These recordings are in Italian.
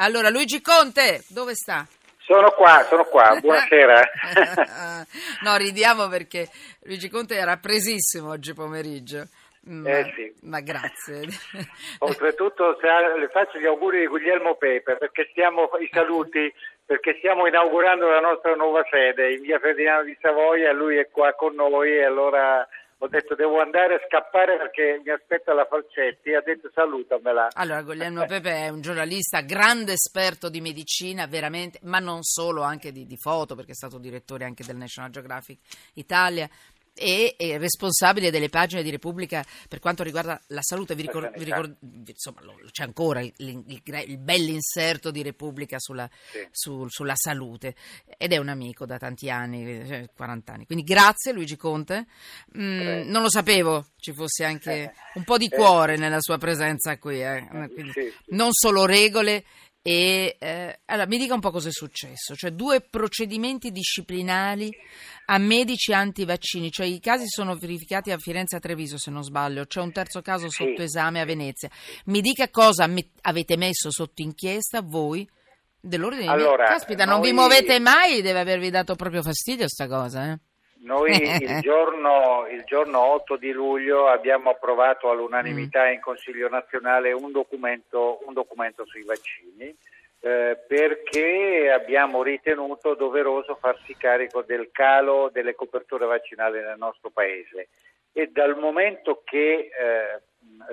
Allora, Luigi Conte, dove sta? Sono qua, sono qua, buonasera. no, ridiamo perché Luigi Conte era presissimo oggi pomeriggio. Ma, Eh, sì. ma grazie. Oltretutto le faccio gli auguri di Guglielmo Pepe perché stiamo, i saluti, perché stiamo inaugurando la nostra nuova sede in via Ferdinando di Savoia, lui è qua con noi e allora ho detto devo andare a scappare perché mi aspetta la Falcetti, ha detto salutamela. Allora, Guglielmo Pepe è un giornalista, grande esperto di medicina, veramente, ma non solo, anche di, di foto, perché è stato direttore anche del National Geographic Italia. E responsabile delle pagine di Repubblica per quanto riguarda la salute. Vi ricor- vi ricor- insomma, lo- c'è ancora il, il, il, bell'inserto di Repubblica sulla, Sì. su- sulla salute ed è un amico da tanti anni, eh, 40 anni. Quindi grazie Luigi Conte. Mm, non lo sapevo ci fosse anche Eh. un po' di Eh. cuore nella sua presenza qui. eh. Quindi non solo regole. E eh, allora mi dica un po' cosa è successo, cioè due procedimenti disciplinari a medici antivaccini, cioè i casi sono verificati a Firenze e a Treviso se non sbaglio, c'è un terzo caso Sì. sotto esame a Venezia. Mi dica cosa me- avete messo sotto inchiesta voi dell'ordine di Allora, Caspita, non vi noi- muovete mai, deve avervi dato proprio fastidio sta cosa, eh? Noi il giorno, il giorno 8 di luglio abbiamo approvato all'unanimità Mm. in Consiglio nazionale un documento, un documento sui vaccini eh, perché abbiamo ritenuto doveroso farsi carico del calo delle coperture vaccinali nel nostro Paese e dal momento che eh,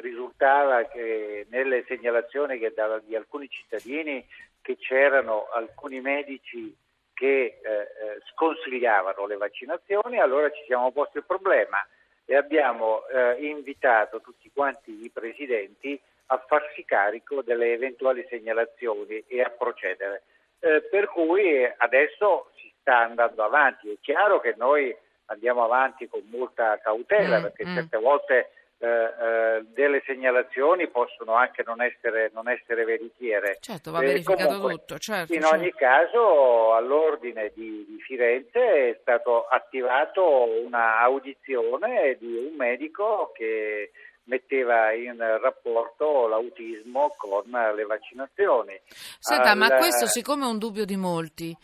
risultava che nelle segnalazioni che dava di alcuni cittadini che c'erano alcuni medici che eh, eh, sconsigliavano le vaccinazioni, allora ci siamo posti il problema e abbiamo eh, invitato tutti quanti i presidenti a farsi carico delle eventuali segnalazioni e a procedere. Eh, per cui adesso si sta andando avanti. È chiaro che noi andiamo avanti con molta cautela Mm, perché mm. certe volte eh, eh, delle segnalazioni possono anche non essere, non essere veritiere. Certo, va Eh, verificato comunque, tutto, certo. In certo. ogni caso, all'ordine di, di Firenze è stato attivato una audizione di un medico che metteva in rapporto l'autismo con le vaccinazioni. Senta, ma Al- questo siccome è un dubbio di molti,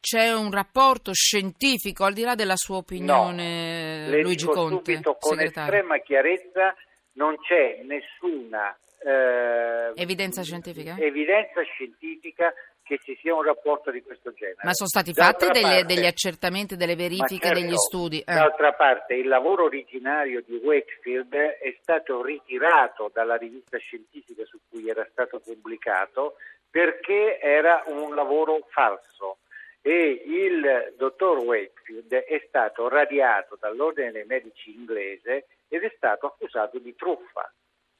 c'è un rapporto scientifico, al di là della sua opinione, Le Luigi dico Conte, subito con segretario? estrema chiarezza non c'è nessuna eh, Evidenza scientifica? evidenza scientifica che ci sia un rapporto di questo genere. Ma sono stati fatti delle- degli accertamenti, delle verifiche, certo, degli studi? Eh. D'altra parte il lavoro originario di Wakefield è stato ritirato dalla rivista scientifica su cui era stato pubblicato perché era un lavoro falso e il dottor Wakefield è stato radiato dall'ordine dei medici inglese ed è stato accusato di truffa.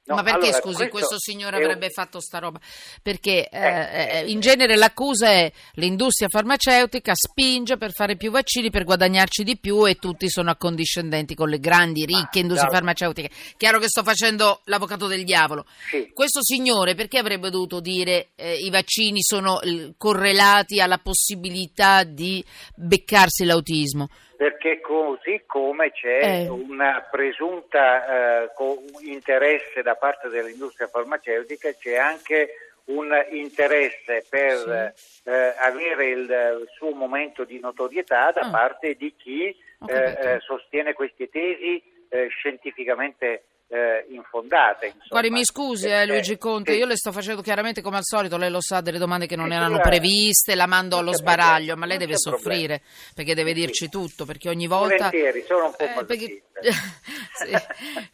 No, Ma perché, allora, scusi, questo signore è un- avrebbe fatto sta roba? Perché eh, Eh, eh, in genere l'accusa è l'industria farmaceutica spinge per fare più vaccini per guadagnarci di più e tutti sono accondiscendenti con le grandi, ricche Ma, industrie da- farmaceutiche. Chiaro che sto facendo l'avvocato del diavolo. Sì. Questo signore perché avrebbe dovuto dire eh, i vaccini sono eh, correlati alla possibilità di beccarsi l'autismo? Perché così come c'è Eh. una presunta eh, co- un interesse da parte dell'industria farmaceutica, c'è anche un interesse per eh, avere il suo momento di notorietà da Ah. parte di chi eh, eh, sostiene queste tesi eh, scientificamente eh, infondate. insomma. Guardi, mi scusi eh, Eh, Luigi Conte, sì. io le sto facendo chiaramente come al solito, lei lo sa, delle domande che non Sì, erano eh, previste, la mando allo sbaraglio, ma lei deve soffrire perché deve dirci tutto, perché ogni volta... Volentieri, sono un po' Eh, perché- sì,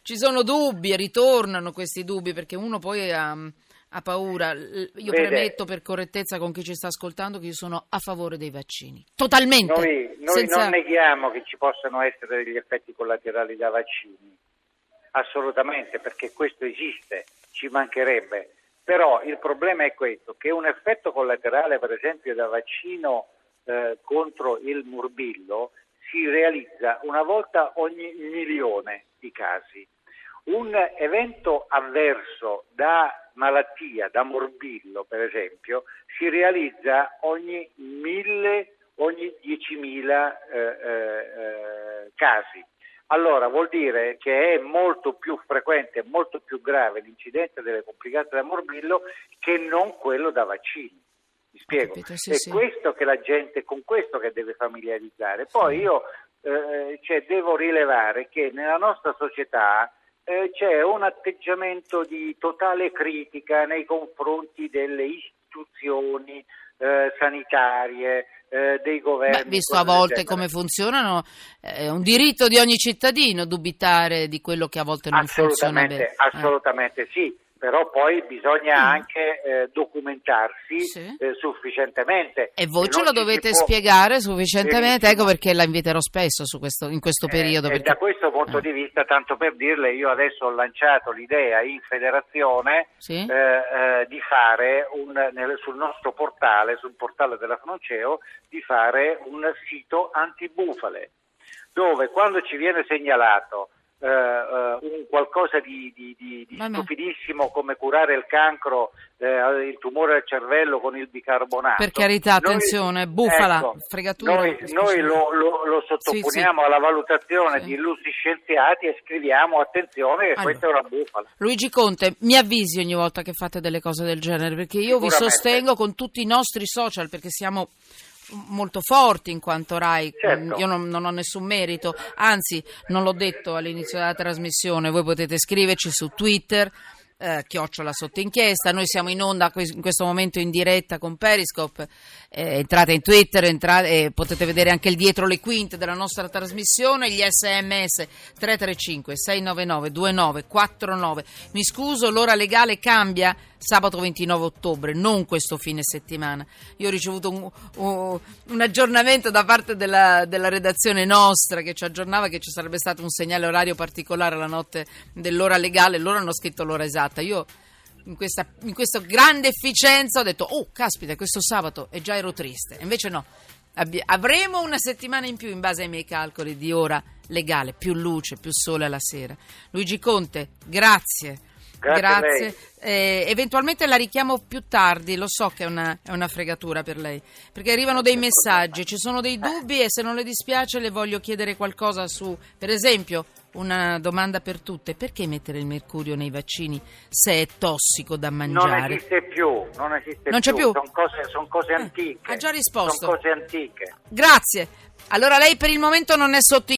ci sono dubbi ritornano questi dubbi perché uno poi ha, ha paura. Io Vede. premetto per correttezza con chi ci sta ascoltando che io sono a favore dei vaccini, totalmente. Noi, noi senza- non neghiamo che ci possano essere degli effetti collaterali da vaccini, assolutamente, perché questo esiste, ci mancherebbe. Però il problema è questo, che un effetto collaterale, per esempio, da vaccino eh, contro il morbillo si realizza una volta ogni milione di casi. Un evento avverso da malattia, da morbillo per esempio, si realizza ogni mille, ogni 10.000 eh, eh, eh, casi. Allora vuol dire che è molto più frequente, molto più grave l'incidente delle complicate da morbillo che non quello da vaccini. Mi spiego? Capito, sì, è sì. questo che la gente, con questo che deve familiarizzare. Poi io eh, cioè, devo rilevare che nella nostra società eh, c'è un atteggiamento di totale critica nei confronti delle istituzioni eh, sanitarie, eh, dei governi. Beh, visto a volte come funzionano, è un diritto di ogni cittadino dubitare di quello che a volte non funziona Assolutamente, bene. Eh. assolutamente sì, però poi bisogna Mm. anche eh, documentarsi Sì. eh, sufficientemente. E voi ce lo dovete può- spiegare sufficientemente, ecco perché la inviterò spesso su questo- in questo Eh, periodo. e perché- da questo punto Eh. di vista, tanto per dirle, io adesso ho lanciato l'idea in federazione Sì? eh, eh, di fare un, nel- sul nostro portale, sul portale della Fronceo, di fare un sito antibufale, dove quando ci viene segnalato eh, eh, un qualcosa di, di- di- di stupidissimo come curare il cancro, eh, il tumore al cervello con il bicarbonato. Per carità, Noi- attenzione, bufala, ecco, fregatura. Noi, noi lo, lo- lo sottoponiamo alla valutazione Sì. di illustri scienziati e scriviamo attenzione che Allora. questa è una bufala. Luigi Conte, mi avvisi ogni volta che fate delle cose del genere, perché io vi sostengo con tutti i nostri social, perché siamo molto forti in quanto RAI, Certo. io non, non ho nessun merito, anzi non l'ho detto all'inizio della trasmissione, voi potete scriverci su Twitter, eh, chiocciola sotto inchiesta, noi siamo in onda in questo momento in diretta con Periscope, eh, entrate in Twitter entrate, e potete vedere anche il dietro le quinte della nostra trasmissione, gli sms 335 699 2949, mi scuso, l'ora legale cambia sabato 29 ottobre, non questo fine settimana, io ho ricevuto un, un- un aggiornamento da parte della, della redazione nostra che ci aggiornava che ci sarebbe stato un segnale orario particolare la notte dell'ora legale, loro hanno scritto l'ora esatta, io in questa, in questa grande efficienza ho detto, oh caspita, questo sabato e già ero triste. Invece no, avremo una settimana in più in base ai miei calcoli di ora legale, più luce, più sole alla sera. Luigi Conte, grazie. Grazie lei. Eh, eventualmente la richiamo più tardi, lo so che è una, è una fregatura per lei, perché arrivano dei messaggi, ci sono dei dubbi e se non le dispiace le voglio chiedere qualcosa su, per esempio, una domanda per tutte, perché mettere il mercurio nei vaccini se è tossico da Non mangiare? esiste più, non esiste Non c'è più? Sono cose, son cose Eh, antiche. ha già risposto. Sono cose antiche. Grazie. Allora lei per il momento non è sotto